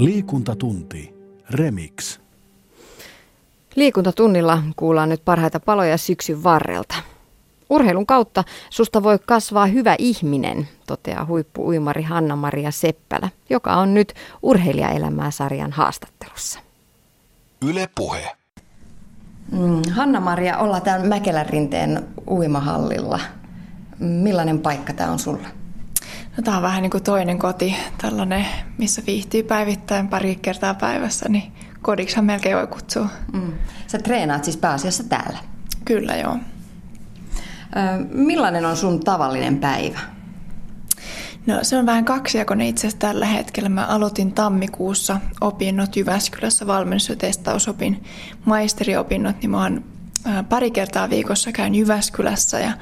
Liikuntatunti. Remix. Liikuntatunnilla kuullaan nyt parhaita paloja syksyn varrelta. Urheilun kautta susta voi kasvaa hyvä ihminen, toteaa huippuuimari Hanna-Maria Seppälä, joka on nyt Urheilijaelämää sarjan haastattelussa. Yle Puhe. Mm, Hanna-Maria, ollaan täällä Mäkelän rinteen uimahallilla. Millainen paikka tämä on sulla? No, tämä on vähän niin kuin toinen koti, tällainen, missä viihtyy päivittäin pari kertaa päivässä, niin kodiksi melkein voi kutsua. Mm. Sä treenaat siis pääasiassa täällä? Kyllä, joo. Ö, millainen on sun tavallinen päivä? No se on vähän kaksijakoinen itse asiassa tällä hetkellä. Mä aloitin tammikuussa opinnot Jyväskylässä, valmennus- ja testausopin maisteriopinnot, niin mä oon pari kertaa viikossa käyn Jyväskylässä ja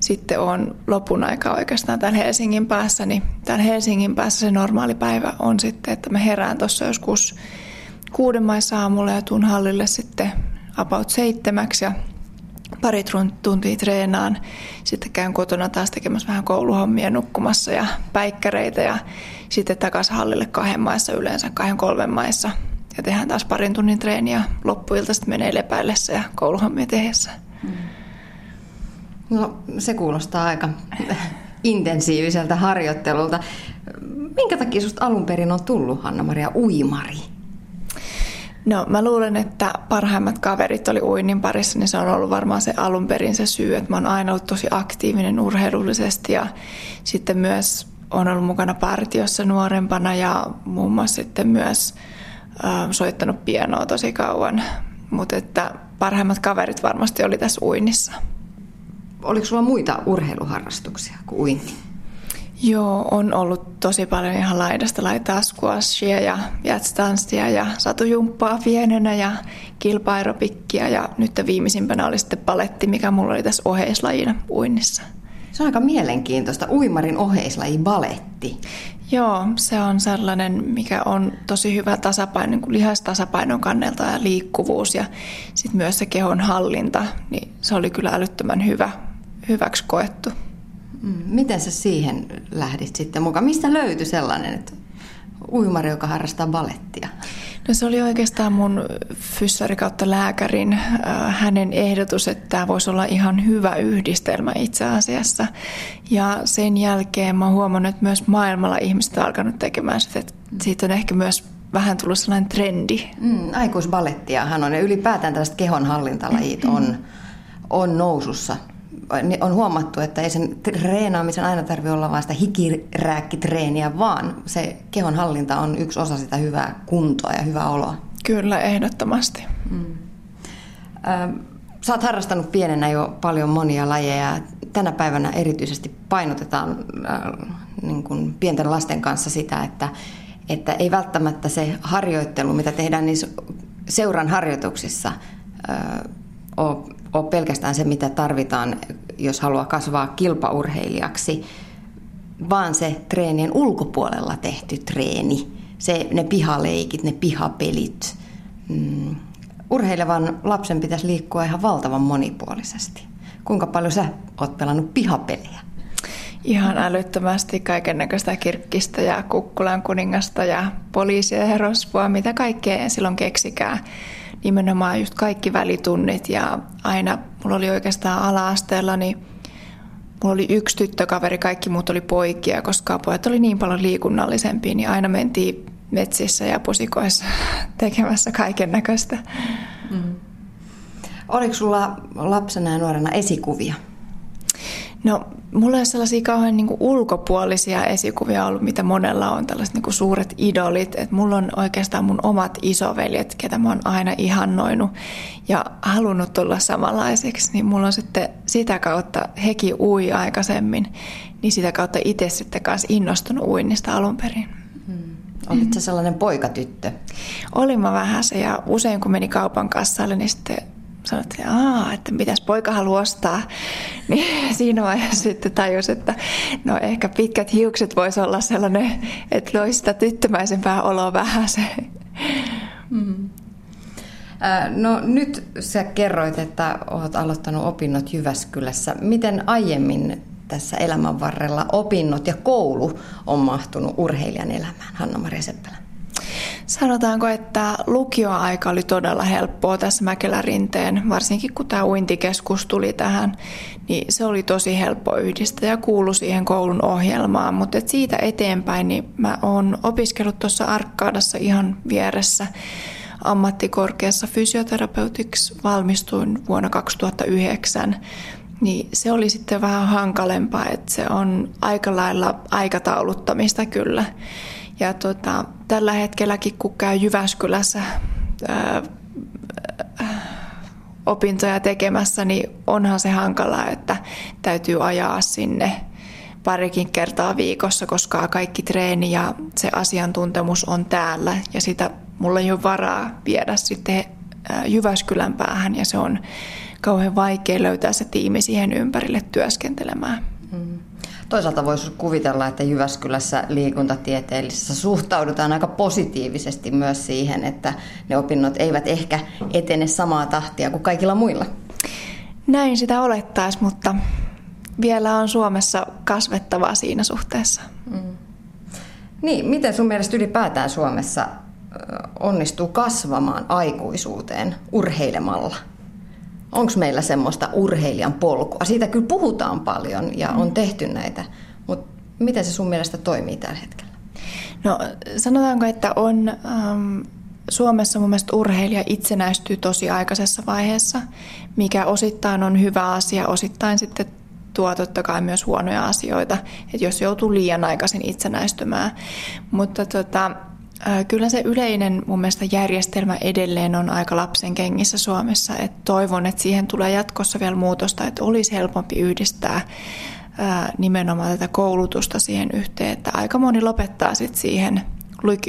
sitten on lopun aika oikeastaan täällä Helsingin päässä, niin täällä Helsingin päässä se normaali päivä on sitten, että mä herään tuossa joskus kuuden maissa aamulla ja tuun hallille sitten about seitsemäksi ja pari tuntia treenaan. Sitten käyn kotona taas tekemässä vähän kouluhommia nukkumassa ja päikkäreitä ja sitten takaisin hallille kahden maissa yleensä, kahden kolmen maissa. Ja tehdään taas parin tunnin treeniä loppuilta sitten menee lepäillessä ja kouluhommia tehdessä. Mm. No se kuulostaa aika intensiiviseltä harjoittelulta. Minkä takia sinusta alun perin on tullut Hanna-Maria uimari? No mä luulen, että parhaimmat kaverit oli uinnin parissa, niin se on ollut varmaan se alun perin se syy, että mä oon aina ollut tosi aktiivinen urheilullisesti ja sitten myös on ollut mukana partiossa nuorempana ja muun muassa sitten myös soittanut pianoa tosi kauan. Mutta että parhaimmat kaverit varmasti oli tässä uinnissa. Oliko sulla muita urheiluharrastuksia kuin uinti? Joo, on ollut tosi paljon ihan laidasta laitaa squashia ja jätstanssia ja satujumppaa pienenä ja kilpaeropikkia ja nyt viimeisimpänä oli sitten paletti, mikä mulla oli tässä oheislajina uinnissa. Se on aika mielenkiintoista, uimarin oheislaji baletti. Joo, se on sellainen, mikä on tosi hyvä tasapaino, niin kuin lihastasapainon kannalta ja liikkuvuus ja sitten myös se kehon hallinta, niin se oli kyllä älyttömän hyvä, hyväksi koettu. Mm, miten sä siihen lähdit sitten mukaan? Mistä löytyi sellainen, että uimari, joka harrastaa balettia? No se oli oikeastaan mun fyssari kautta lääkärin äh, hänen ehdotus, että tämä voisi olla ihan hyvä yhdistelmä itse asiassa. Ja sen jälkeen mä huomannut, että myös maailmalla ihmiset on alkanut tekemään sitä, että siitä on ehkä myös vähän tullut sellainen trendi. Mm, aikuisbalettiahan on ja ylipäätään tällaiset kehonhallintalajit on, on nousussa on huomattu, että ei sen treenaamisen aina tarvitse olla vain sitä hikirääkkitreeniä, vaan se kehon hallinta on yksi osa sitä hyvää kuntoa ja hyvää oloa. Kyllä, ehdottomasti. Mm. Sä oot harrastanut pienenä jo paljon monia lajeja. Tänä päivänä erityisesti painotetaan niin kuin pienten lasten kanssa sitä, että, että ei välttämättä se harjoittelu, mitä tehdään niissä seuran harjoituksissa, ole, ole pelkästään se, mitä tarvitaan, jos haluaa kasvaa kilpaurheilijaksi, vaan se treenien ulkopuolella tehty treeni, se, ne pihaleikit, ne pihapelit. Mm. Urheilevan lapsen pitäisi liikkua ihan valtavan monipuolisesti. Kuinka paljon sä oot pelannut pihapelejä? Ihan älyttömästi kaiken näköistä kirkkistä ja kukkulan kuningasta ja poliisia ja rosvoa, mitä kaikkea silloin keksikää nimenomaan just kaikki välitunnit ja aina mulla oli oikeastaan ala-asteella, niin mulla oli yksi tyttökaveri, kaikki muut oli poikia, koska pojat oli niin paljon liikunnallisempia, niin aina mentiin metsissä ja pusikoissa tekemässä kaiken näköistä. Mm. Oliko sulla lapsena ja nuorena esikuvia? No, mulla ei ole sellaisia kauhean niin ulkopuolisia esikuvia ollut, mitä monella on, tällaiset niin suuret idolit. Et mulla on oikeastaan mun omat isoveljet, ketä mä oon aina ihannoinut ja halunnut tulla samanlaiseksi. Niin mulla on sitten sitä kautta, heki ui aikaisemmin, niin sitä kautta itse sitten kanssa innostunut uinnista alun perin. Hmm. Olitko sellainen poikatyttö? Olin mä vähän se ja usein kun meni kaupan kassalle, niin sitten sanottiin, että, että mitäs poika haluaa ostaa, niin siinä vaiheessa sitten tajus, että no ehkä pitkät hiukset voisi olla sellainen, että loisi sitä tyttömäisempää oloa vähän se. Mm. No nyt sä kerroit, että olet aloittanut opinnot Jyväskylässä. Miten aiemmin tässä elämän varrella opinnot ja koulu on mahtunut urheilijan elämään, Hanna-Maria Seppälä? Sanotaanko, että lukioaika oli todella helppoa tässä Mäkelän rinteen, varsinkin kun tämä uintikeskus tuli tähän, niin se oli tosi helppo yhdistää ja kuulu siihen koulun ohjelmaan. Mutta siitä eteenpäin niin mä oon opiskellut tuossa Arkkaadassa ihan vieressä ammattikorkeassa fysioterapeutiksi, valmistuin vuonna 2009 niin se oli sitten vähän hankalempaa, että se on aika lailla aikatauluttamista kyllä. Ja tota, tällä hetkelläkin, kun käy Jyväskylässä ää, opintoja tekemässä, niin onhan se hankalaa, että täytyy ajaa sinne parikin kertaa viikossa, koska kaikki treeni ja se asiantuntemus on täällä ja sitä mulla ei ole varaa viedä sitten Jyväskylän päähän ja se on kauhean vaikea löytää se tiimi siihen ympärille työskentelemään. Toisaalta voisi kuvitella, että Jyväskylässä liikuntatieteellisessä suhtaudutaan aika positiivisesti myös siihen, että ne opinnot eivät ehkä etene samaa tahtia kuin kaikilla muilla. Näin sitä olettaisi, mutta vielä on Suomessa kasvettavaa siinä suhteessa. Mm. Niin, miten sun mielestä ylipäätään Suomessa onnistuu kasvamaan aikuisuuteen urheilemalla? Onko meillä semmoista urheilijan polkua? Siitä kyllä puhutaan paljon ja on mm. tehty näitä, mutta miten se sun mielestä toimii tällä hetkellä? No sanotaanko, että on ähm, Suomessa mun mielestä urheilija itsenäistyy tosi aikaisessa vaiheessa, mikä osittain on hyvä asia, osittain sitten tuo totta kai myös huonoja asioita, että jos joutuu liian aikaisin itsenäistymään. Mutta tota, Kyllä se yleinen mun mielestä järjestelmä edelleen on aika lapsen kengissä Suomessa. Et toivon, että siihen tulee jatkossa vielä muutosta, että olisi helpompi yhdistää nimenomaan tätä koulutusta siihen yhteen, että aika moni lopettaa sitten siihen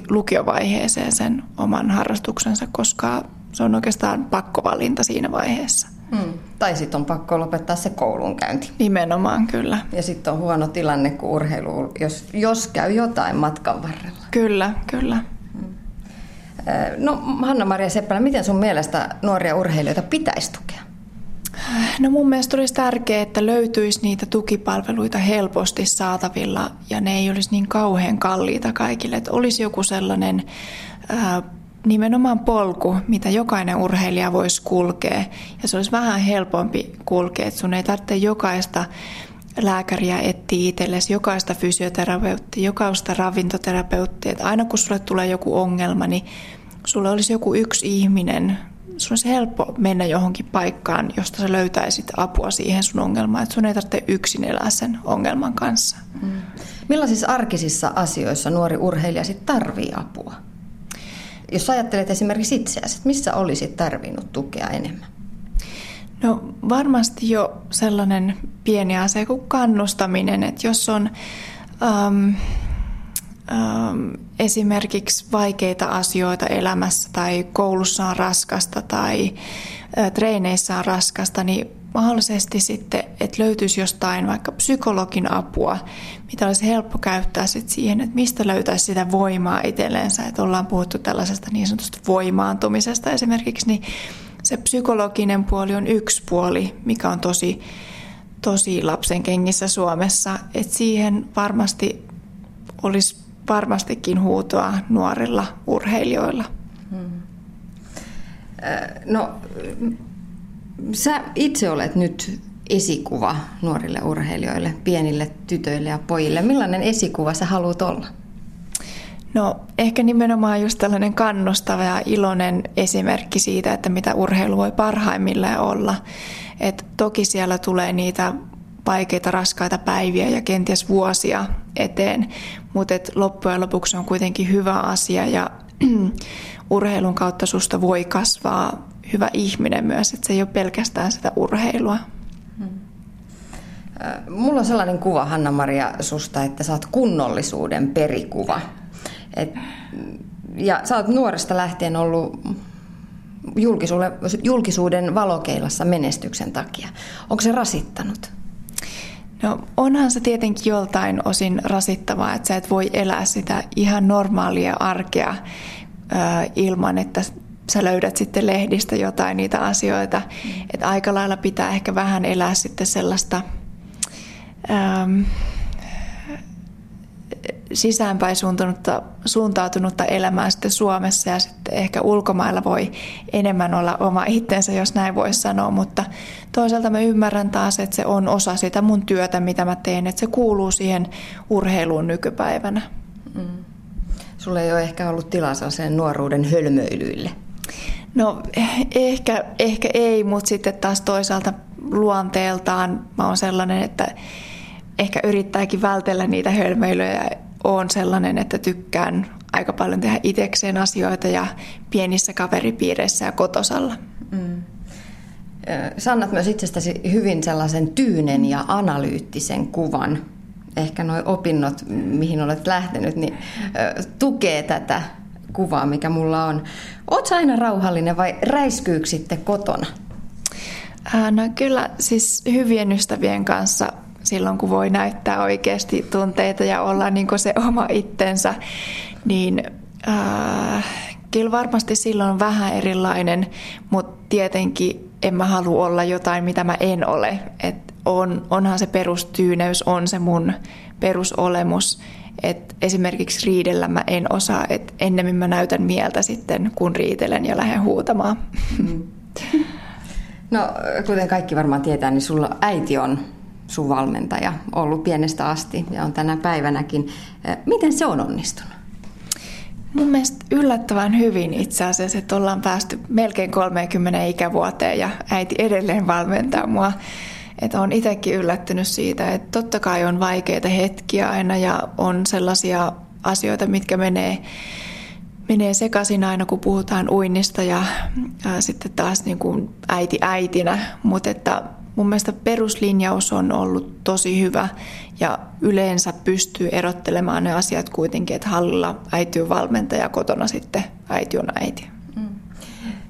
lukiovaiheeseen sen oman harrastuksensa, koska se on oikeastaan pakkovalinta siinä vaiheessa. Hmm. Tai sitten on pakko lopettaa se koulunkäynti. Nimenomaan, kyllä. Ja sitten on huono tilanne, kun urheilu, jos, jos käy jotain matkan varrella. Kyllä, kyllä. Hmm. No Hanna-Maria Seppälä, miten sun mielestä nuoria urheilijoita pitäisi tukea? No mun mielestä olisi tärkeää, että löytyisi niitä tukipalveluita helposti saatavilla ja ne ei olisi niin kauhean kalliita kaikille. Että olisi joku sellainen nimenomaan polku, mitä jokainen urheilija voisi kulkea. Ja se olisi vähän helpompi kulkea, että sun ei tarvitse jokaista lääkäriä etsiä itsellesi, jokaista fysioterapeuttia, jokaista ravintoterapeuttia. Että aina kun sulle tulee joku ongelma, niin sulla olisi joku yksi ihminen, sun olisi helppo mennä johonkin paikkaan, josta sä löytäisit apua siihen sun ongelmaan. Että sun ei tarvitse yksin elää sen ongelman kanssa. Hmm. Millaisissa arkisissa asioissa nuori urheilija sitten tarvii apua? Jos ajattelet esimerkiksi itseäsi, että missä olisit tarvinnut tukea enemmän? No varmasti jo sellainen pieni asia kuin kannustaminen, että jos on um, um, esimerkiksi vaikeita asioita elämässä tai koulussa on raskasta tai uh, treeneissä on raskasta, niin mahdollisesti sitten, että löytyisi jostain vaikka psykologin apua, mitä olisi helppo käyttää sitten siihen, että mistä löytäisi sitä voimaa itsellensä. Että ollaan puhuttu tällaisesta niin sanotusta voimaantumisesta esimerkiksi, niin se psykologinen puoli on yksi puoli, mikä on tosi, tosi lapsen kengissä Suomessa. Että siihen varmasti olisi varmastikin huutoa nuorilla urheilijoilla. Hmm. No Sä itse olet nyt esikuva nuorille urheilijoille, pienille tytöille ja pojille. Millainen esikuva sä haluat olla? No ehkä nimenomaan just tällainen kannustava ja iloinen esimerkki siitä, että mitä urheilu voi parhaimmillaan olla. Et toki siellä tulee niitä vaikeita, raskaita päiviä ja kenties vuosia eteen, mutta loppujen lopuksi on kuitenkin hyvä asia ja urheilun kautta susta voi kasvaa hyvä ihminen myös, että se ei ole pelkästään sitä urheilua. Hmm. Mulla on sellainen kuva, Hanna-Maria, susta, että sä oot kunnollisuuden perikuva. Et, ja sä oot nuoresta lähtien ollut julkisuuden valokeilassa menestyksen takia. Onko se rasittanut? No onhan se tietenkin joltain osin rasittavaa, että sä et voi elää sitä ihan normaalia arkea ilman, että sä löydät sitten lehdistä jotain niitä asioita. Mm. Että aika lailla pitää ehkä vähän elää sitten sellaista... Ähm, sisäänpäin suuntautunutta, suuntautunutta elämää sitten Suomessa ja sitten ehkä ulkomailla voi enemmän olla oma itsensä, jos näin voisi sanoa, mutta toisaalta mä ymmärrän taas, että se on osa sitä mun työtä, mitä mä teen, että se kuuluu siihen urheiluun nykypäivänä. Mm. Sulla ei ole ehkä ollut tilaa sellaiseen nuoruuden hölmöilyille? No ehkä, ehkä ei, mutta sitten taas toisaalta luonteeltaan mä oon sellainen, että ehkä yrittääkin vältellä niitä hölmöilyjä. Oon sellainen, että tykkään aika paljon tehdä itekseen asioita ja pienissä kaveripiireissä ja kotosalla. Mm. Sä annat myös itsestäsi hyvin sellaisen tyynen ja analyyttisen kuvan. Ehkä nuo opinnot, mihin olet lähtenyt, niin tukee tätä kuvaa, mikä mulla on. Oletko aina rauhallinen vai räiskyykö sitten kotona? No kyllä siis hyvien ystävien kanssa silloin, kun voi näyttää oikeasti tunteita ja olla niin se oma itsensä, niin äh, kyllä varmasti silloin on vähän erilainen, mutta tietenkin en mä halua olla jotain, mitä mä en ole. Et on, onhan se perustyyneys, on se mun perusolemus. Et esimerkiksi riidellä mä en osaa, että ennemmin mä näytän mieltä sitten, kun riitelen ja lähden huutamaan. Mm. No, kuten kaikki varmaan tietää, niin sulla äiti on sun valmentaja ollut pienestä asti ja on tänä päivänäkin. Miten se on onnistunut? Mun mielestä yllättävän hyvin itse asiassa, että ollaan päästy melkein 30 ikävuoteen ja äiti edelleen valmentaa mua. Että on itsekin yllättynyt siitä, että totta kai on vaikeita hetkiä aina ja on sellaisia asioita, mitkä menee, menee sekaisin aina, kun puhutaan uinnista ja, ja sitten taas niin kuin äiti äitinä. Mutta että mun mielestä peruslinjaus on ollut tosi hyvä ja yleensä pystyy erottelemaan ne asiat kuitenkin, että hallilla äiti on valmentaja, kotona sitten äiti on äiti.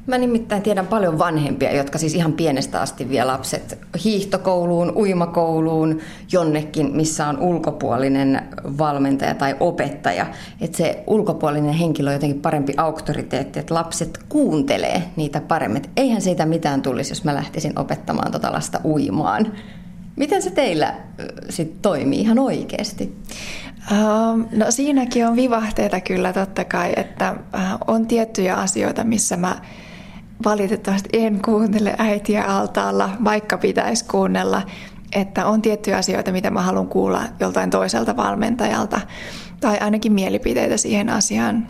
Mä nimittäin tiedän paljon vanhempia, jotka siis ihan pienestä asti vie lapset hiihtokouluun, uimakouluun, jonnekin, missä on ulkopuolinen valmentaja tai opettaja. Että se ulkopuolinen henkilö on jotenkin parempi auktoriteetti, että lapset kuuntelee niitä paremmin. eihän siitä mitään tulisi, jos mä lähtisin opettamaan tota lasta uimaan. Miten se teillä sit toimii ihan oikeasti? No siinäkin on vivahteita kyllä totta kai, että on tiettyjä asioita, missä mä valitettavasti en kuuntele äitiä altaalla, vaikka pitäisi kuunnella, että on tiettyjä asioita, mitä mä haluan kuulla joltain toiselta valmentajalta, tai ainakin mielipiteitä siihen asiaan.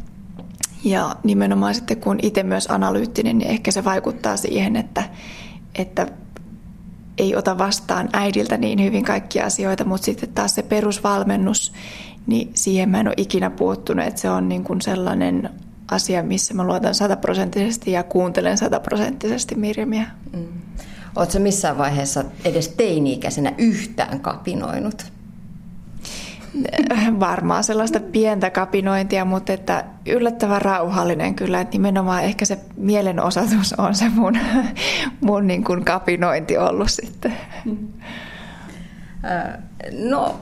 Ja nimenomaan sitten kun itse myös analyyttinen, niin ehkä se vaikuttaa siihen, että, että ei ota vastaan äidiltä niin hyvin kaikkia asioita, mutta sitten taas se perusvalmennus, niin siihen mä en ole ikinä puuttunut, että se on niin kuin sellainen asia, missä mä luotan sataprosenttisesti ja kuuntelen sataprosenttisesti Mirjamiä. Mm. Oletko missään vaiheessa edes teini-ikäisenä yhtään kapinoinut? Varmaan sellaista pientä kapinointia, mutta että yllättävän rauhallinen kyllä. Että nimenomaan ehkä se mielenosoitus on se mun, mun niin kuin kapinointi ollut sitten. No,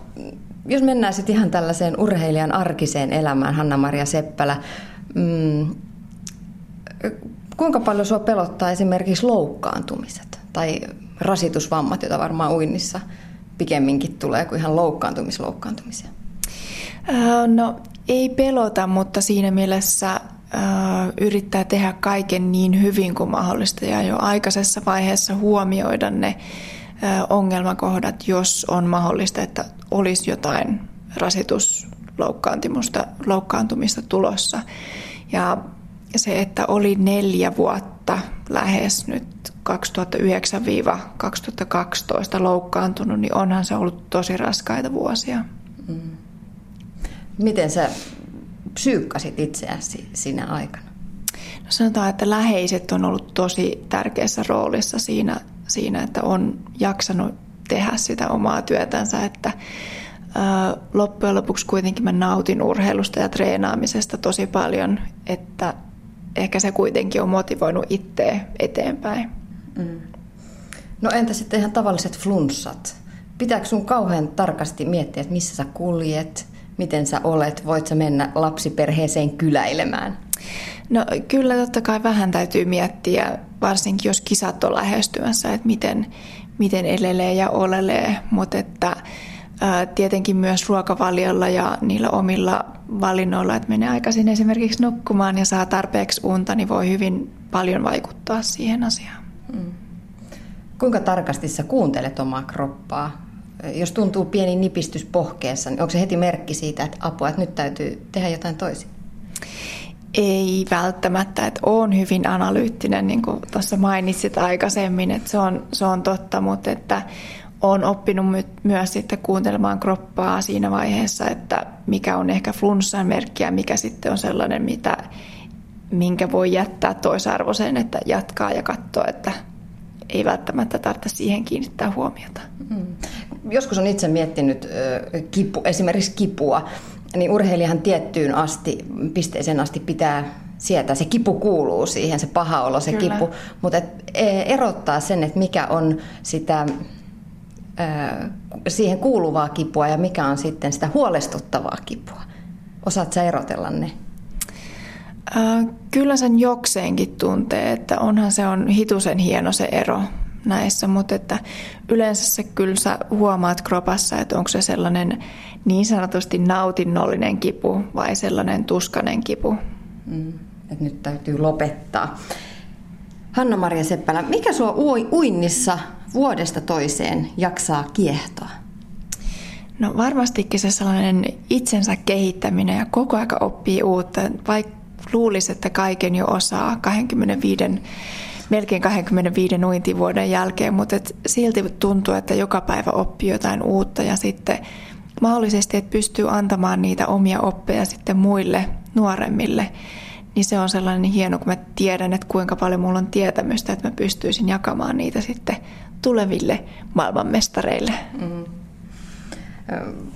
jos mennään sitten ihan tällaiseen urheilijan arkiseen elämään, Hanna-Maria Seppälä. Mm, kuinka paljon sinua pelottaa esimerkiksi loukkaantumiset tai rasitusvammat, joita varmaan uinnissa pikemminkin tulee kuin ihan loukkaantumisloukkaantumisia? No ei pelota, mutta siinä mielessä yrittää tehdä kaiken niin hyvin kuin mahdollista ja jo aikaisessa vaiheessa huomioida ne ongelmakohdat, jos on mahdollista, että olisi jotain rasitusloukkaantumista loukkaantumista tulossa. Ja se, että oli neljä vuotta lähes nyt 2009-2012 loukkaantunut, niin onhan se ollut tosi raskaita vuosia. Mm. Miten sä psyykkasit itseäsi siinä aikana? No sanotaan, että läheiset on ollut tosi tärkeässä roolissa siinä, siinä että on jaksanut tehdä sitä omaa työtänsä, että loppujen lopuksi kuitenkin mä nautin urheilusta ja treenaamisesta tosi paljon, että ehkä se kuitenkin on motivoinut itseä eteenpäin. Mm. No entä sitten ihan tavalliset flunssat? Pitääkö sun kauhean tarkasti miettiä, että missä sä kuljet, miten sä olet, voit sä mennä lapsiperheeseen kyläilemään? No kyllä totta kai vähän täytyy miettiä, varsinkin jos kisat on lähestymässä, että miten, miten elelee ja olelee, mutta että tietenkin myös ruokavaliolla ja niillä omilla valinnoilla, että menee aikaisin esimerkiksi nukkumaan ja saa tarpeeksi unta, niin voi hyvin paljon vaikuttaa siihen asiaan. Mm. Kuinka tarkasti sä kuuntelet omaa kroppaa? Jos tuntuu pieni nipistys pohkeessa, niin onko se heti merkki siitä, että apua, että nyt täytyy tehdä jotain toisin? Ei välttämättä, että on hyvin analyyttinen, niin kuin tuossa mainitsit aikaisemmin, että se on, se on totta, mutta että olen oppinut myös sitten kuuntelemaan kroppaa siinä vaiheessa, että mikä on ehkä flunssan merkki ja mikä sitten on sellainen, mitä, minkä voi jättää toisarvoiseen, että jatkaa ja katsoa, että ei välttämättä tarvitse siihen kiinnittää huomiota. Mm. Joskus on itse miettinyt kipu, esimerkiksi kipua, niin urheilijahan tiettyyn asti, pisteeseen asti pitää sieltä. Se kipu kuuluu siihen, se paha olo, se Kyllä. kipu. Mutta e, erottaa sen, että mikä on sitä siihen kuuluvaa kipua ja mikä on sitten sitä huolestuttavaa kipua. Osaat sä erotella ne? Kyllä sen jokseenkin tuntee, että onhan se on hitusen hieno se ero näissä, mutta että yleensä se kyllä sä huomaat kropassa, että onko se sellainen niin sanotusti nautinnollinen kipu vai sellainen tuskanen kipu. Mm, että nyt täytyy lopettaa. Hanna-Maria Seppälä, mikä sua uinnissa vuodesta toiseen jaksaa kiehtoa? No varmastikin se sellainen itsensä kehittäminen ja koko aika oppii uutta, vaikka luulisi, että kaiken jo osaa 25, melkein 25 uintivuoden jälkeen, mutta et silti tuntuu, että joka päivä oppii jotain uutta ja sitten mahdollisesti, että pystyy antamaan niitä omia oppeja sitten muille nuoremmille, niin se on sellainen hieno, kun mä tiedän, että kuinka paljon mulla on tietämystä, että mä pystyisin jakamaan niitä sitten tuleville maailmanmestareille. Mm.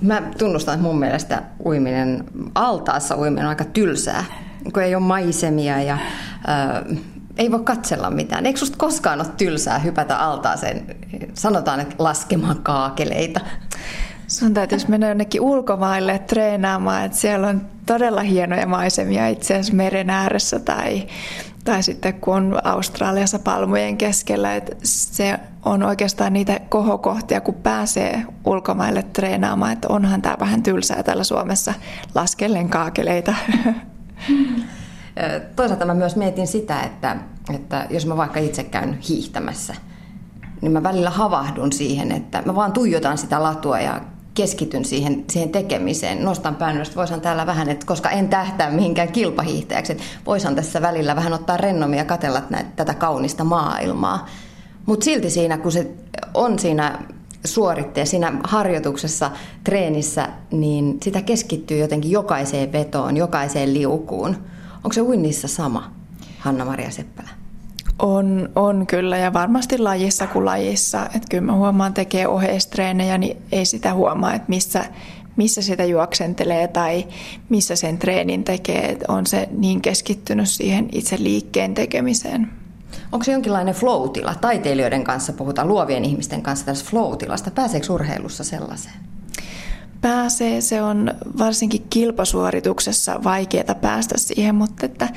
Mä tunnustan, että mun mielestä uiminen, altaassa uiminen on aika tylsää, kun ei ole maisemia ja äh, ei voi katsella mitään. Eikö susta koskaan ole tylsää hypätä altaaseen, sanotaan, että laskemaan kaakeleita? Sun täytyisi mennä jonnekin ulkomaille treenaamaan, että siellä on todella hienoja maisemia itse asiassa meren ääressä tai, tai sitten kun on Australiassa palmujen keskellä, että se on oikeastaan niitä kohokohtia, kun pääsee ulkomaille treenaamaan, että onhan tämä vähän tylsää täällä Suomessa laskellen kaakeleita. Toisaalta mä myös mietin sitä, että, että jos mä vaikka itse käyn hiihtämässä, niin mä välillä havahdun siihen, että mä vaan tuijotan sitä latua ja keskityn siihen, siihen tekemiseen. Nostan päännystä, voisin täällä vähän, että koska en tähtää mihinkään kilpahiihtäjäksi, että tässä välillä vähän ottaa rennomia ja katella näitä, tätä kaunista maailmaa. Mutta silti siinä, kun se on siinä suoritteessa, siinä harjoituksessa, treenissä, niin sitä keskittyy jotenkin jokaiseen vetoon, jokaiseen liukuun. Onko se uinnissa sama, Hanna-Maria Seppälä? On, on kyllä ja varmasti lajissa kuin lajissa. Että kyllä mä huomaan tekee oheistreenejä, niin ei sitä huomaa, että missä, missä sitä juoksentelee tai missä sen treenin tekee. Että on se niin keskittynyt siihen itse liikkeen tekemiseen. Onko se jonkinlainen flow-tila? Taiteilijoiden kanssa puhutaan, luovien ihmisten kanssa tällaista flow-tilasta. Pääseekö urheilussa sellaiseen? Pääsee. Se on varsinkin kilpasuorituksessa vaikeaa päästä siihen, mutta että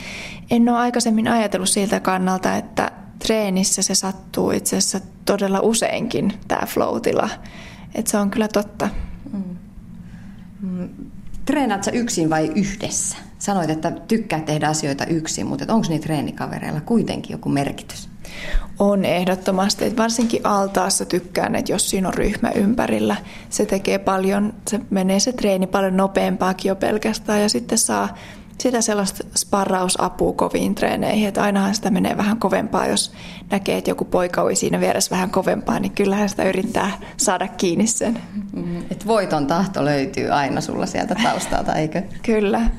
en ole aikaisemmin ajatellut siltä kannalta, että treenissä se sattuu itse asiassa todella useinkin tämä flow-tila. Että se on kyllä totta. Mm. Mm. Sä yksin vai yhdessä? Sanoit, että tykkää tehdä asioita yksin, mutta onko niitä treenikavereilla kuitenkin joku merkitys? On ehdottomasti, että varsinkin altaassa tykkään, että jos siinä on ryhmä ympärillä, se tekee paljon, se menee se treeni paljon nopeampaakin jo pelkästään ja sitten saa sitä sellaista sparrausapua koviin treeneihin, että ainahan sitä menee vähän kovempaa, jos näkee, että joku poika ui siinä vieressä vähän kovempaa, niin kyllähän sitä yrittää saada kiinni sen. Mm, että voiton tahto löytyy aina sulla sieltä taustalta, eikö? Kyllä.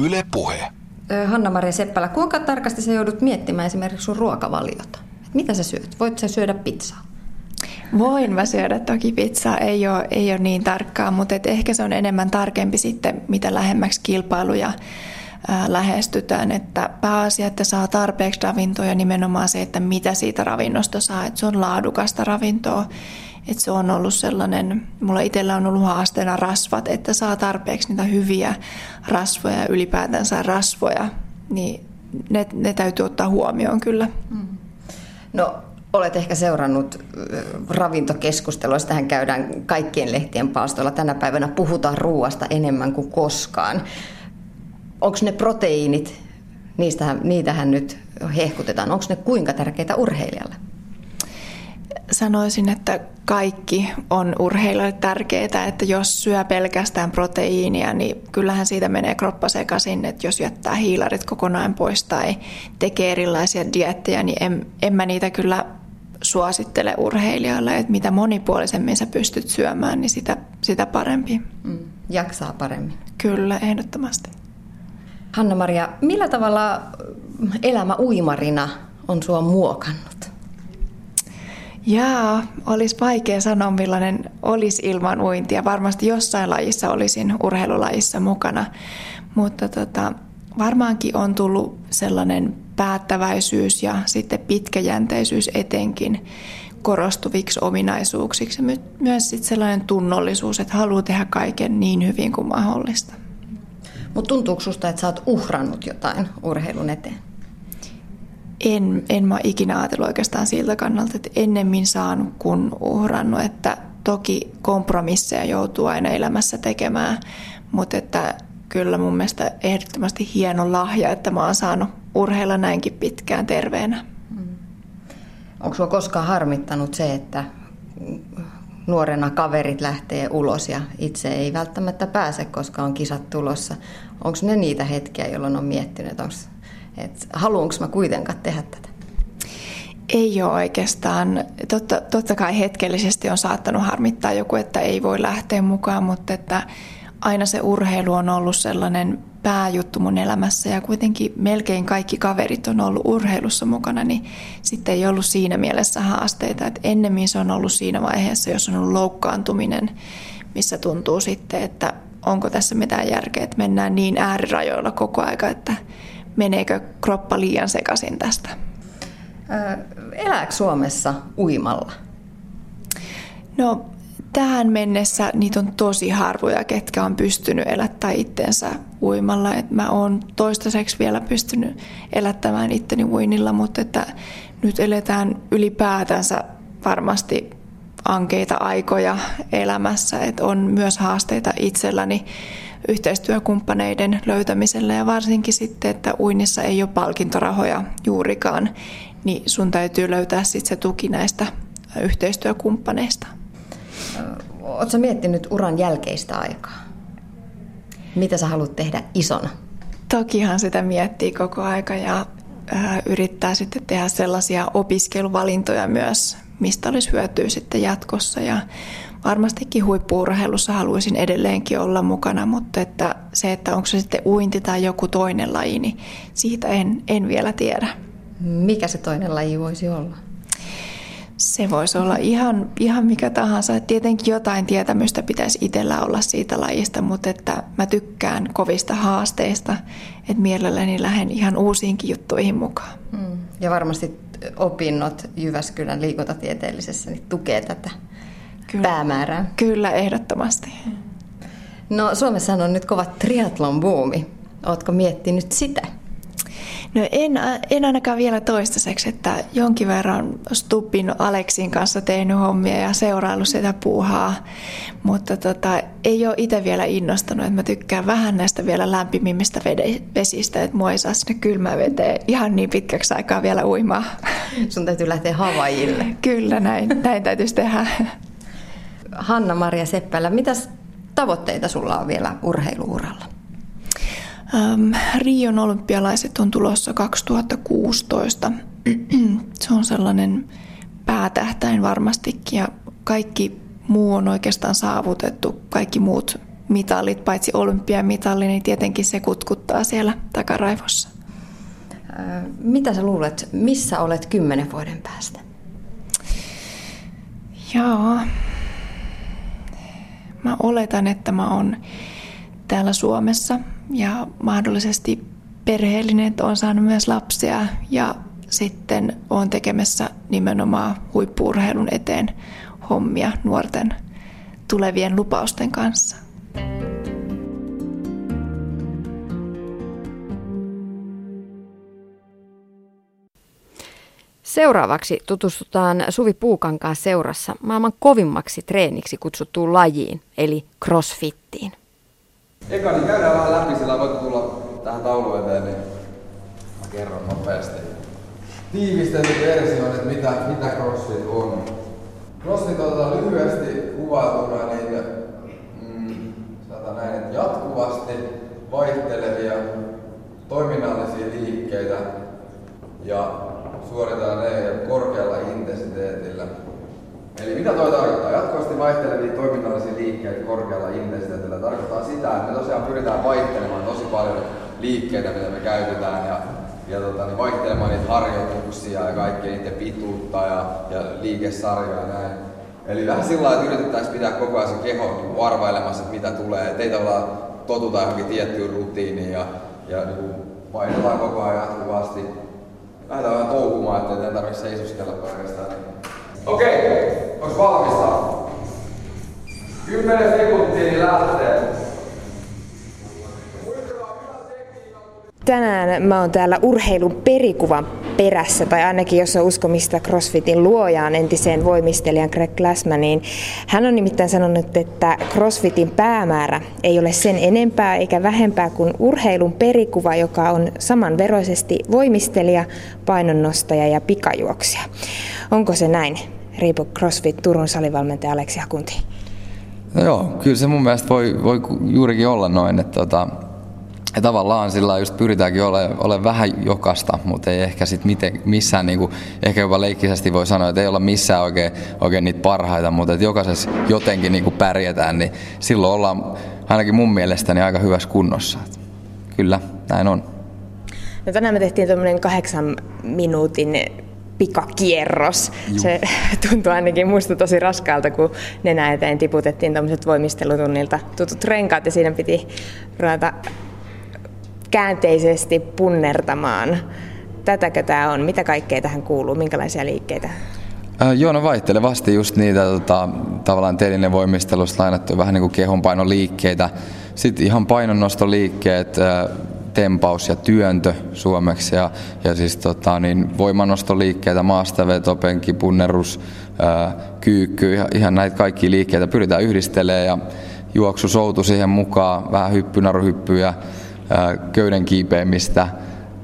Yle Puhe. Hanna-Maria Seppälä, kuinka tarkasti sä joudut miettimään esimerkiksi sun ruokavaliota? Et mitä sä syöt? Voit sä syödä pizzaa? Voin mä syödä toki pizzaa, ei ole, ei ole niin tarkkaa, mutta et ehkä se on enemmän tarkempi sitten, mitä lähemmäksi kilpailuja ää, lähestytään. Että pääasia, että saa tarpeeksi ravintoa ja nimenomaan se, että mitä siitä ravinnosta saa, että se on laadukasta ravintoa että se on ollut sellainen, mulla itsellä on ollut haasteena rasvat, että saa tarpeeksi niitä hyviä rasvoja ja ylipäätänsä rasvoja, niin ne, ne täytyy ottaa huomioon kyllä. Mm. No Olet ehkä seurannut ravintokeskustelua, tähän käydään kaikkien lehtien palstoilla. Tänä päivänä puhutaan ruoasta enemmän kuin koskaan. Onko ne proteiinit, niistähän, niitähän nyt hehkutetaan, onko ne kuinka tärkeitä urheilijalle? Sanoisin, että kaikki on urheilijoille tärkeää, että jos syö pelkästään proteiinia, niin kyllähän siitä menee kroppa sekaisin, että jos jättää hiilarit kokonaan pois tai tekee erilaisia diettejä, niin en, en mä niitä kyllä suosittele urheilijoille, että mitä monipuolisemmin sä pystyt syömään, niin sitä, sitä parempi. Mm, jaksaa paremmin. Kyllä, ehdottomasti. Hanna-Maria, millä tavalla elämä uimarina on sua muokannut? Jaa, olisi vaikea sanoa millainen olisi ilman uintia. Varmasti jossain lajissa olisin urheilulajissa mukana, mutta tota, varmaankin on tullut sellainen päättäväisyys ja sitten pitkäjänteisyys etenkin korostuviksi ominaisuuksiksi. Myös sitten sellainen tunnollisuus, että haluaa tehdä kaiken niin hyvin kuin mahdollista. Mutta tuntuuko susta, että sä oot uhrannut jotain urheilun eteen? En, en mä ikinä ajatellut oikeastaan siltä kannalta, että ennemmin saanut kuin uhrannut, että toki kompromisseja joutuu aina elämässä tekemään, mutta että kyllä mun mielestä ehdottomasti hieno lahja, että mä oon saanut urheilla näinkin pitkään terveenä. Mm. Onko sinua koskaan harmittanut se, että nuorena kaverit lähtee ulos ja itse ei välttämättä pääse, koska on kisat tulossa? Onko ne niitä hetkiä, jolloin on miettinyt, että, että haluanko mä kuitenkaan tehdä tätä? Ei ole oikeastaan. Totta, totta kai hetkellisesti on saattanut harmittaa joku, että ei voi lähteä mukaan, mutta että aina se urheilu on ollut sellainen pääjuttu mun elämässä ja kuitenkin melkein kaikki kaverit on ollut urheilussa mukana, niin sitten ei ollut siinä mielessä haasteita. että ennemmin se on ollut siinä vaiheessa, jos on ollut loukkaantuminen, missä tuntuu sitten, että onko tässä mitään järkeä, että mennään niin äärirajoilla koko aika, että meneekö kroppa liian sekaisin tästä. Elääkö Suomessa uimalla? No tähän mennessä niitä on tosi harvoja, ketkä on pystynyt elättämään itsensä uimalla. Et mä oon toistaiseksi vielä pystynyt elättämään itteni uinilla, mutta että nyt eletään ylipäätänsä varmasti ankeita aikoja elämässä, että on myös haasteita itselläni yhteistyökumppaneiden löytämisellä ja varsinkin sitten, että uinnissa ei ole palkintorahoja juurikaan, niin sun täytyy löytää sitten se tuki näistä yhteistyökumppaneista. Oletko miettinyt uran jälkeistä aikaa? Mitä sä haluat tehdä isona? Tokihan sitä miettii koko aika ja yrittää sitten tehdä sellaisia opiskeluvalintoja myös, mistä olisi hyötyä sitten jatkossa. Ja varmastikin huippuurheilussa haluaisin edelleenkin olla mukana, mutta että se, että onko se sitten uinti tai joku toinen laji, niin siitä en, en vielä tiedä. Mikä se toinen laji voisi olla? Se voisi olla ihan, ihan mikä tahansa. Tietenkin jotain tietämystä pitäisi itsellä olla siitä lajista, mutta että mä tykkään kovista haasteista, että mielelläni lähden ihan uusiinkin juttuihin mukaan. Mm. Ja varmasti opinnot Jyväskylän liikuntatieteellisessä niin tukee tätä kyllä, päämäärää. Kyllä, ehdottomasti. No Suomessa on nyt kova triatlon buumi. Oletko miettinyt sitä? No en, en ainakaan vielä toistaiseksi, että jonkin verran Stuppin Aleksin kanssa tehnyt hommia ja seuraillut sitä puuhaa, mutta tota, ei ole itse vielä innostunut, että mä tykkään vähän näistä vielä lämpimimmistä vesistä, että mua ei saa sinne kylmään veteen ihan niin pitkäksi aikaa vielä uimaa. Sun täytyy lähteä Havajille. Kyllä, näin, näin täytyisi tehdä. Hanna-Maria Seppälä, mitäs tavoitteita sulla on vielä urheiluuralla? Ähm, Rion olympialaiset on tulossa 2016. Se on sellainen päätähtäin varmastikin ja kaikki muu on oikeastaan saavutettu. Kaikki muut mitalit, paitsi olympiamitali, niin tietenkin se kutkuttaa siellä takaraivossa. Mitä sä luulet, missä olet kymmenen vuoden päästä? Joo. Mä oletan, että mä oon täällä Suomessa ja mahdollisesti perheellinen, että olen saanut myös lapsia ja sitten olen tekemässä nimenomaan huippuurheilun eteen hommia nuorten tulevien lupausten kanssa. Seuraavaksi tutustutaan Suvi Puukankaan seurassa maailman kovimmaksi treeniksi kutsuttuun lajiin, eli crossfittiin. Eka, niin käydään vähän läpi, sillä voit tulla tähän taulu eteen, niin mä kerron nopeasti. Tiivistetty versio, että mitä, mitä CrossFit on. CrossFit otetaan lyhyesti kuvailtuna, niin mm, näin, että jatkuvasti vaihtelevia toiminnallisia liikkeitä ja suoritetaan ne korkealla intensiteetillä. Eli mitä toi tarkoittaa? Jatkuvasti vaihtelevia toiminnallisia liikkeitä korkealla intensiteetillä tarkoittaa sitä, että me tosiaan pyritään vaihtelemaan tosi paljon liikkeitä, mitä me käytetään ja, ja tota, niin vaihtelemaan niitä harjoituksia ja kaikkea niiden pituutta ja, ja liikesarjoja ja näin. Eli vähän sillä lailla, että yritettäisiin pitää koko ajan se keho niin arvailemassa, että mitä tulee. Et ei tavallaan totuta johonkin tiettyyn rutiiniin ja, ja niin vaihdellaan koko ajan jatkuvasti. Lähdetään vähän toukumaan, ettei ei tarvitse seisoskella pelkästään. Okei, okay. onko valmista? 10 sekuntia niin lähtee. Tänään mä oon täällä urheilun perikuvan perässä, tai ainakin jos on uskomista CrossFitin luojaan entiseen voimistelijan Greg Glassmaniin. Hän on nimittäin sanonut, että CrossFitin päämäärä ei ole sen enempää eikä vähempää kuin urheilun perikuva, joka on samanveroisesti voimistelija, painonnostaja ja pikajuoksija. Onko se näin? Reebok CrossFit Turun salivalmentaja Aleksi Hakunti. No joo, kyllä se mun mielestä voi, voi juurikin olla noin, että tota, ja tavallaan sillä just pyritäänkin ole, ole vähän jokasta, mutta ei ehkä sit miten, missään, niin kuin, ehkä jopa leikkisesti voi sanoa, että ei olla missään oikein, oikein niitä parhaita, mutta että jokaisessa jotenkin niin kuin pärjätään, niin silloin ollaan ainakin mun mielestäni aika hyvässä kunnossa. Kyllä, näin on. No tänään me tehtiin tämmöinen kahdeksan minuutin pikakierros. Juh. Se tuntui ainakin muista tosi raskaalta, kun nenä eteen tiputettiin tuommoiset voimistelutunnilta tutut renkaat ja siinä piti ruveta käänteisesti punnertamaan. Tätäkö tämä on? Mitä kaikkea tähän kuuluu? Minkälaisia liikkeitä? Äh, joo, no vaihtelevasti just niitä tota, tavallaan telinevoimistelusta lainattu vähän niin kuin kehonpainoliikkeitä. Sitten ihan painonnostoliikkeet, äh, tempaus ja työntö suomeksi ja, ja siis tota, niin voimanostoliikkeitä, maastaveto, penki, punnerus, ää, kyykky, ihan, ihan näitä kaikki liikkeitä pyritään yhdistelemään ja juoksu soutu siihen mukaan, vähän hyppynaruhyppyjä, köyden kiipeämistä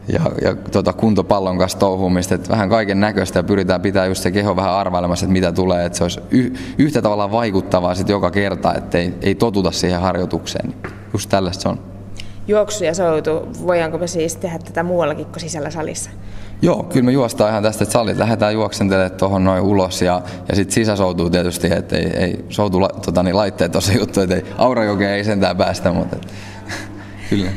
ja, ja tota, kuntopallon kanssa touhumista, että vähän kaiken näköistä ja pyritään pitää just se keho vähän arvailemassa, että mitä tulee, että se olisi y, yhtä tavalla vaikuttavaa sit joka kerta, että ei, ei totuta siihen harjoitukseen. Just tällaista se on juoksu ja soutu, voidaanko me siis tehdä tätä muuallakin kuin sisällä salissa? Joo, kyllä me juostaan ihan tästä, että salit lähdetään juoksentelemaan tuohon noin ulos ja, ja sitten sisäsoutuu tietysti, että ei, ei soutu tota, niin laitteet tuossa juttu, että ei, Aurajokeen ei sentään päästä, mutta et, kyllä.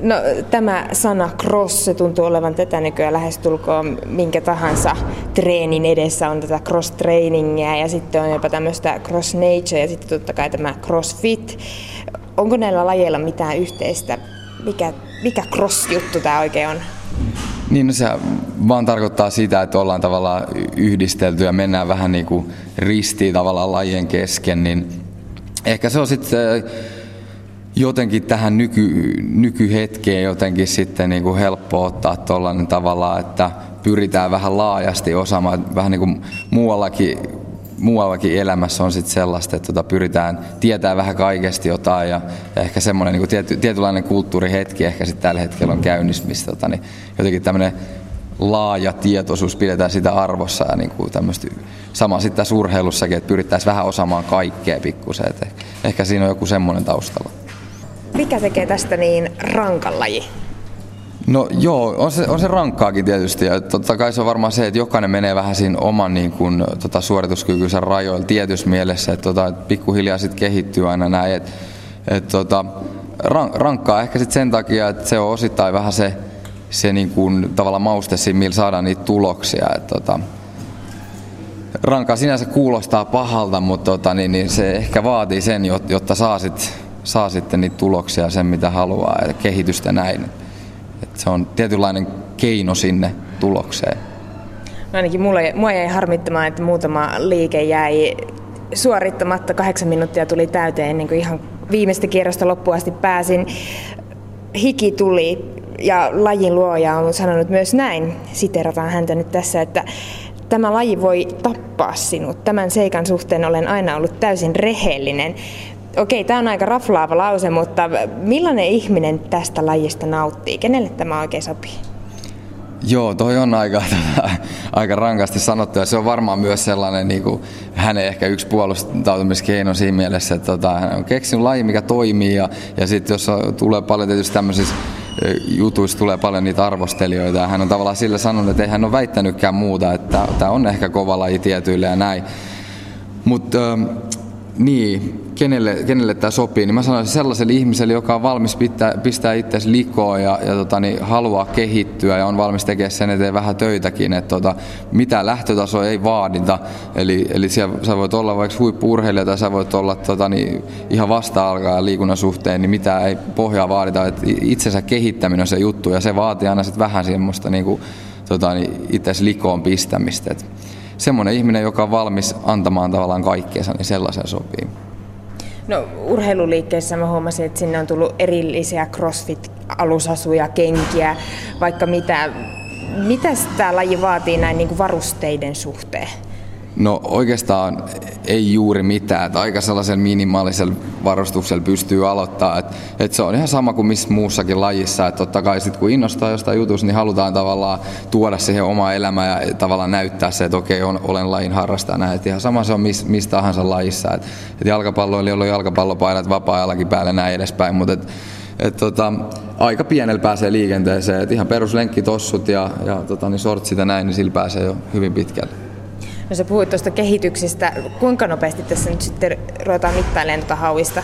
No tämä sana cross, se tuntuu olevan tätä nykyään lähestulkoon minkä tahansa treenin edessä on tätä cross-trainingia ja sitten on jopa tämmöistä cross nature ja sitten totta kai tämä crossfit onko näillä lajeilla mitään yhteistä? Mikä, mikä cross-juttu tämä oikein on? Niin, no se vaan tarkoittaa sitä, että ollaan tavallaan yhdistelty ja mennään vähän niin kuin ristiin tavallaan lajien kesken, niin ehkä se on sitten jotenkin tähän nyky, nykyhetkeen jotenkin sitten niin kuin helppo ottaa tuollainen tavallaan, että pyritään vähän laajasti osaamaan, vähän niin kuin muuallakin muuallakin elämässä on sitten sellaista, että tota pyritään tietää vähän kaikesta jotain ja, ja ehkä semmoinen niin tiety, tietynlainen kulttuurihetki ehkä sitten tällä hetkellä on käynnissä, missä tota, niin jotenkin tämmöinen laaja tietoisuus pidetään sitä arvossa ja niin kuin tämmöistä, sama sitten tässä urheilussakin, että pyrittäisiin vähän osaamaan kaikkea pikkusen, ehkä siinä on joku semmoinen taustalla. Mikä tekee tästä niin rankan laji? No joo, on se, on se rankkaakin tietysti. Ja totta kai se on varmaan se, että jokainen menee vähän siinä oman niin kuin, tota, suorituskykynsä rajoilla tietyssä mielessä. Että, tota, että pikkuhiljaa sitten kehittyy aina näin. Et, et, tota, rankkaa ehkä sitten sen takia, että se on osittain vähän se, se niin kuin, tavallaan mauste siinä, millä saadaan niitä tuloksia. Et, tota, rankkaa sinänsä kuulostaa pahalta, mutta tota, niin, niin se ehkä vaatii sen, jotta saa, sit, saa sitten niitä tuloksia sen, mitä haluaa ja kehitystä näin. Et se on tietynlainen keino sinne tulokseen. No ainakin mulle, mua jäi harmittamaan, että muutama liike jäi suorittamatta. Kahdeksan minuuttia tuli täyteen ennen kuin ihan viimeistä kierrosta loppuun asti pääsin. Hiki tuli. ja lajin luoja on sanonut myös näin, siterataan häntä nyt tässä, että tämä laji voi tappaa sinut. Tämän seikan suhteen olen aina ollut täysin rehellinen. Okei, tämä on aika raflaava lause, mutta millainen ihminen tästä lajista nauttii? Kenelle tämä oikein sopii? Joo, toi on aika, aika rankasti sanottu ja se on varmaan myös sellainen niin kuin, hänen ehkä yksi puolustautumiskeino siinä mielessä, että tota, hän on keksinyt laji, mikä toimii ja, ja sitten jos tulee paljon tietysti tämmöisissä jutuissa tulee paljon niitä arvostelijoita ja hän on tavallaan sillä sanonut, että ei hän ole väittänytkään muuta, että tämä on ehkä kova laji tietyille ja näin. Mutta ähm, niin, kenelle, kenelle tämä sopii, niin mä sanoisin sellaiselle ihmiselle, joka on valmis pitää, pistää itseäsi likoon ja, ja tota, niin, haluaa kehittyä ja on valmis tekemään sen eteen vähän töitäkin, että tota, mitä lähtötaso ei vaadita. Eli, eli siellä, sä voit olla vaikka huippuurheilija tai sä voit olla tota, niin, ihan vasta-alkaa liikunnan suhteen, niin mitä ei pohjaa vaadita. Että itsensä kehittäminen on se juttu ja se vaatii aina sit vähän semmoista niin kuin, tota, niin, itsesi likoon pistämistä. Et semmoinen ihminen, joka on valmis antamaan tavallaan kaikkeensa, niin sellaisen sopii. No urheiluliikkeessä mä huomasin, että sinne on tullut erillisiä CrossFit-alusasuja, kenkiä, vaikka mitä. Mitä tämä laji vaatii näin niin kuin varusteiden suhteen? No oikeastaan ei juuri mitään. Että aika sellaisella minimaalisella varustuksella pystyy aloittaa. Että et se on ihan sama kuin missä muussakin lajissa. Että totta kai sit kun innostaa jostain jutusta, niin halutaan tavallaan tuoda siihen oma elämä ja tavallaan näyttää se, että okei, on, olen lajin harrastajana. Että ihan sama se on missä mis tahansa lajissa. Että et jalkapalloilla on jalkapallopaidat vapaa-ajallakin päälle näin edespäin. Mutta et, et tota, aika pienellä pääsee liikenteeseen. Et ihan peruslenkkitossut ja, ja tota, niin sortsit ja näin, niin sillä pääsee jo hyvin pitkälle. No sä puhuit tuosta kehityksestä. Kuinka nopeasti tässä nyt sitten ruvetaan mittailemaan tuota hauista?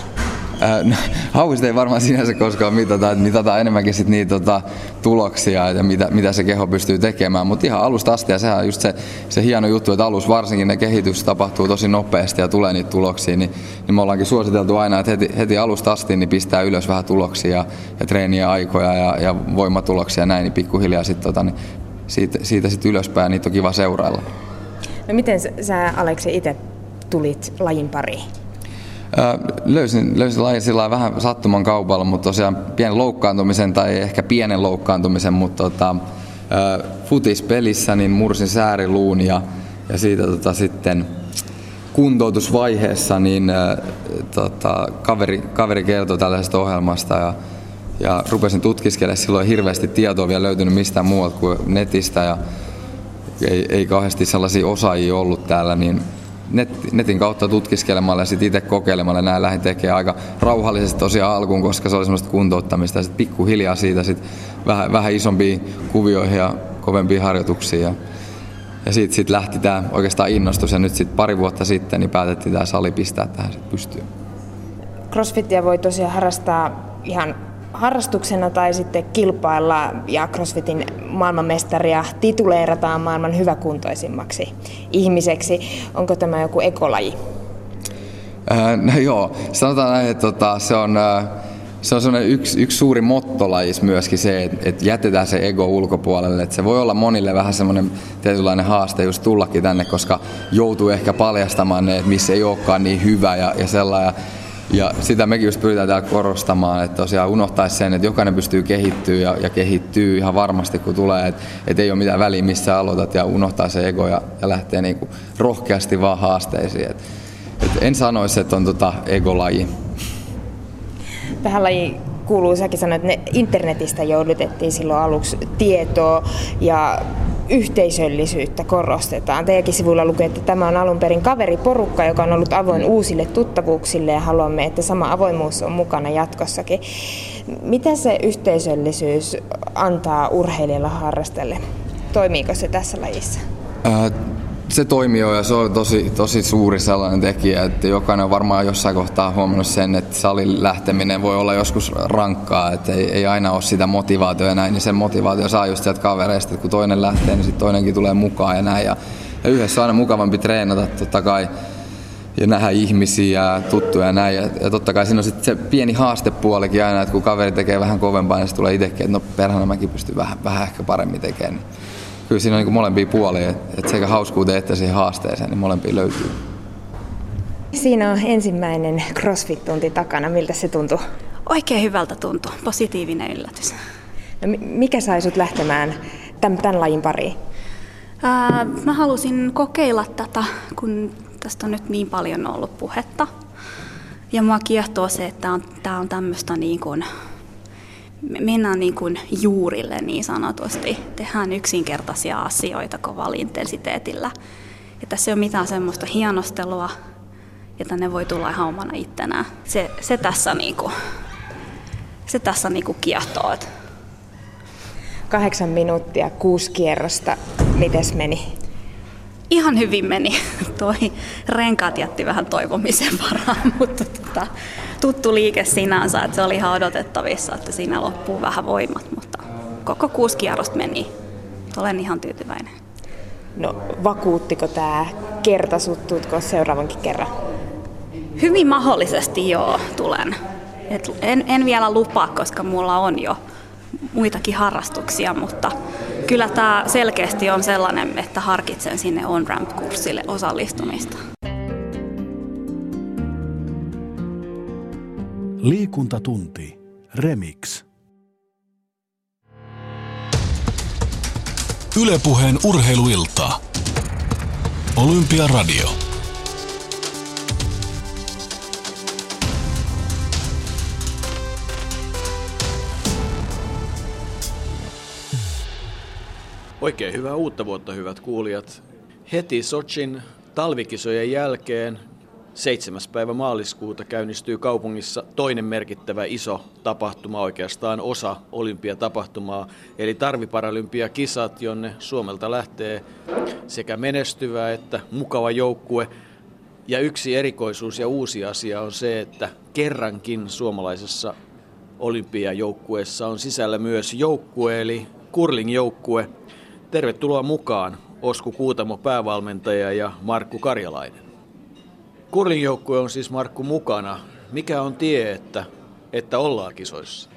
No, hauista ei varmaan sinänsä koskaan mitata, mitataan enemmänkin sit niitä tota, tuloksia ja mitä, mitä se keho pystyy tekemään, mutta ihan alusta asti ja sehän on just se, se hieno juttu, että alus varsinkin ne kehitys tapahtuu tosi nopeasti ja tulee niitä tuloksia, niin, niin me ollaankin suositeltu aina, että heti, heti alusta asti niin pistää ylös vähän tuloksia ja, ja treeniä aikoja ja, ja voimatuloksia ja näin, niin pikkuhiljaa sit, tota, niin siitä, siitä sitten ylöspäin niitä on kiva seurailla. No miten sä Aleksi itse tulit lajin pariin? löysin, löysin lajin sillä vähän sattuman kaupalla, mutta tosiaan pienen loukkaantumisen tai ehkä pienen loukkaantumisen, mutta tota, futispelissä niin mursin sääriluun ja, ja siitä tota, sitten kuntoutusvaiheessa niin tota, kaveri, kaveri kertoi tällaisesta ohjelmasta ja, ja rupesin tutkiskelemaan silloin hirveästi tietoa vielä löytynyt mistään muualta kuin netistä ja ei, ei kauheasti sellaisia osaajia ollut täällä, niin net, netin kautta tutkiskelemalla ja sitten itse kokeilemalla näin lähdin tekemään aika rauhallisesti tosiaan alkuun, koska se oli semmoista kuntouttamista ja sitten pikkuhiljaa siitä sitten vähän, vähän isompiin kuvioihin ja kovempiin harjoituksiin ja, ja siitä sit lähti tämä oikeastaan innostus ja nyt sitten pari vuotta sitten niin päätettiin tämä sali pistää tähän sitten pystyyn. Crossfitia voi tosiaan harrastaa ihan harrastuksena tai sitten kilpailla ja CrossFitin maailmanmestaria tituleerataan maailman hyväkuntoisimmaksi ihmiseksi. Onko tämä joku ekolaji? Äh, no joo, sanotaan näin, että tota, se on, äh, se on yksi, yksi suuri mottolajis myöskin se, että, että jätetään se ego ulkopuolelle. Että se voi olla monille vähän semmoinen tietynlainen haaste just tullakin tänne, koska joutuu ehkä paljastamaan ne, että missä ei olekaan niin hyvä ja, ja sellainen. Ja sitä mekin just pyritään täällä korostamaan, että tosiaan unohtaisi sen, että jokainen pystyy kehittyä ja, ja kehittyy ihan varmasti kun tulee, että, että ei ole mitään väliä missä aloitat ja unohtaa se ego ja, ja lähtee niin kuin rohkeasti vaan haasteisiin. Et, et en sanoisi, että on tota egolaji. Tähän lajiin kuuluu, säkin sanoit, että ne internetistä joudutettiin silloin aluksi tietoa ja yhteisöllisyyttä korostetaan. Teidänkin sivuilla lukee, että tämä on alun perin kaveriporukka, joka on ollut avoin uusille tuttavuuksille ja haluamme, että sama avoimuus on mukana jatkossakin. Mitä se yhteisöllisyys antaa urheilijalle harrastajalle? Toimiiko se tässä lajissa? Äh, se toimii ja se on tosi, tosi suuri sellainen tekijä, että jokainen on varmaan jossain kohtaa huomannut sen, että salin lähteminen voi olla joskus rankkaa, että ei, ei aina ole sitä motivaatiota ja näin, niin sen motivaatio saa just sieltä kavereista, että kun toinen lähtee, niin sitten toinenkin tulee mukaan ja näin. Ja, ja yhdessä on aina mukavampi treenata totta kai ja nähdä ihmisiä ja tuttuja ja näin. Ja, ja totta kai siinä on sitten se pieni haastepuolikin aina, että kun kaveri tekee vähän kovempaa, niin se tulee itsekin, että no perhana mäkin pystyn vähän, vähän ehkä paremmin tekemään kyllä siinä on niin molempia puolia, että sekä hauskuuteen että siihen haasteeseen, niin molempia löytyy. Siinä on ensimmäinen CrossFit-tunti takana. Miltä se tuntuu? Oikein hyvältä tuntuu. Positiivinen yllätys. No, mikä sai sut lähtemään tämän, tämän lajin pariin? Ää, mä halusin kokeilla tätä, kun tästä on nyt niin paljon ollut puhetta. Ja mua kiehtoo se, että on, tämä on tämmöistä niin kuin, mennään niin kuin juurille niin sanotusti. Tehdään yksinkertaisia asioita kovalla intensiteetillä. Ja tässä ei ole mitään semmoista hienostelua, ja tänne voi tulla ihan omana ittenään. Se, se tässä, niin kuin, se tässä niin kuin kiehtoo. Kahdeksan minuuttia, kuusi kierrosta. Mites meni? Ihan hyvin meni. Toi renkaat jätti vähän toivomisen varaan, mutta tota, tuttu liike sinänsä, että se oli ihan odotettavissa, että siinä loppuu vähän voimat, mutta koko kuusi kierrosta meni. Olen ihan tyytyväinen. No vakuuttiko tämä kerta sut, tuutko seuraavankin kerran? Hyvin mahdollisesti joo, tulen. Et en, en vielä lupaa, koska mulla on jo muitakin harrastuksia, mutta kyllä tämä selkeästi on sellainen, että harkitsen sinne on-ramp-kurssille osallistumista. Liikuntatunti. Remix. Ylepuheen urheiluiltaa. Olympiaradio. Oikein hyvää uutta vuotta, hyvät kuulijat. Heti Sochin talvikisojen jälkeen 7. päivä maaliskuuta käynnistyy kaupungissa toinen merkittävä iso tapahtuma, oikeastaan osa olympiatapahtumaa, eli talviparalympiakisat, jonne Suomelta lähtee sekä menestyvä että mukava joukkue. Ja yksi erikoisuus ja uusi asia on se, että kerrankin suomalaisessa olympiajoukkueessa on sisällä myös joukkue, eli curling-joukkue. Tervetuloa mukaan Osku Kuutamo päävalmentaja ja Markku Karjalainen. Kurlinjoukkue on siis Markku mukana. Mikä on tie, että, että ollaan kisoissa?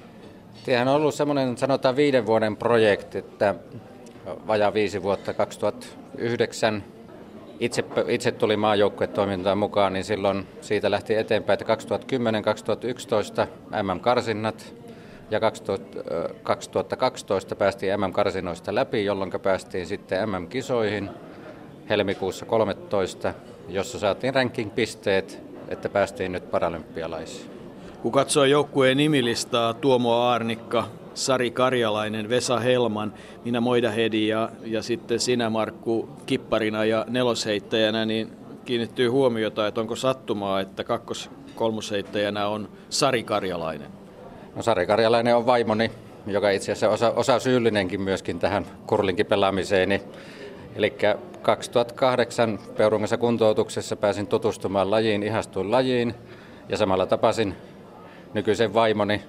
Tiehän on ollut semmoinen sanotaan viiden vuoden projekti, että vajaa viisi vuotta 2009 itse, itse tuli maajoukkuetoimintaan mukaan, niin silloin siitä lähti eteenpäin, että 2010-2011 MM-karsinnat ja 2012 päästiin MM-karsinoista läpi, jolloin päästiin sitten MM-kisoihin helmikuussa 13 jossa saatiin ranking-pisteet, että päästiin nyt paralympialaisiin. Kun katsoo joukkueen nimilistaa, Tuomo Aarnikka, Sari Karjalainen, Vesa Helman, minä Moidahedi ja, ja sitten sinä Markku kipparina ja nelosheittäjänä, niin kiinnittyy huomiota, että onko sattumaa, että kakkos kolmosheittäjänä on Sari Karjalainen? No Sari Karjalainen on vaimoni, joka itse asiassa osa, osa syyllinenkin myöskin tähän kurlinkin pelaamiseen. Eli 2008 Peurungassa kuntoutuksessa pääsin tutustumaan lajiin, ihastuin lajiin ja samalla tapasin nykyisen vaimoni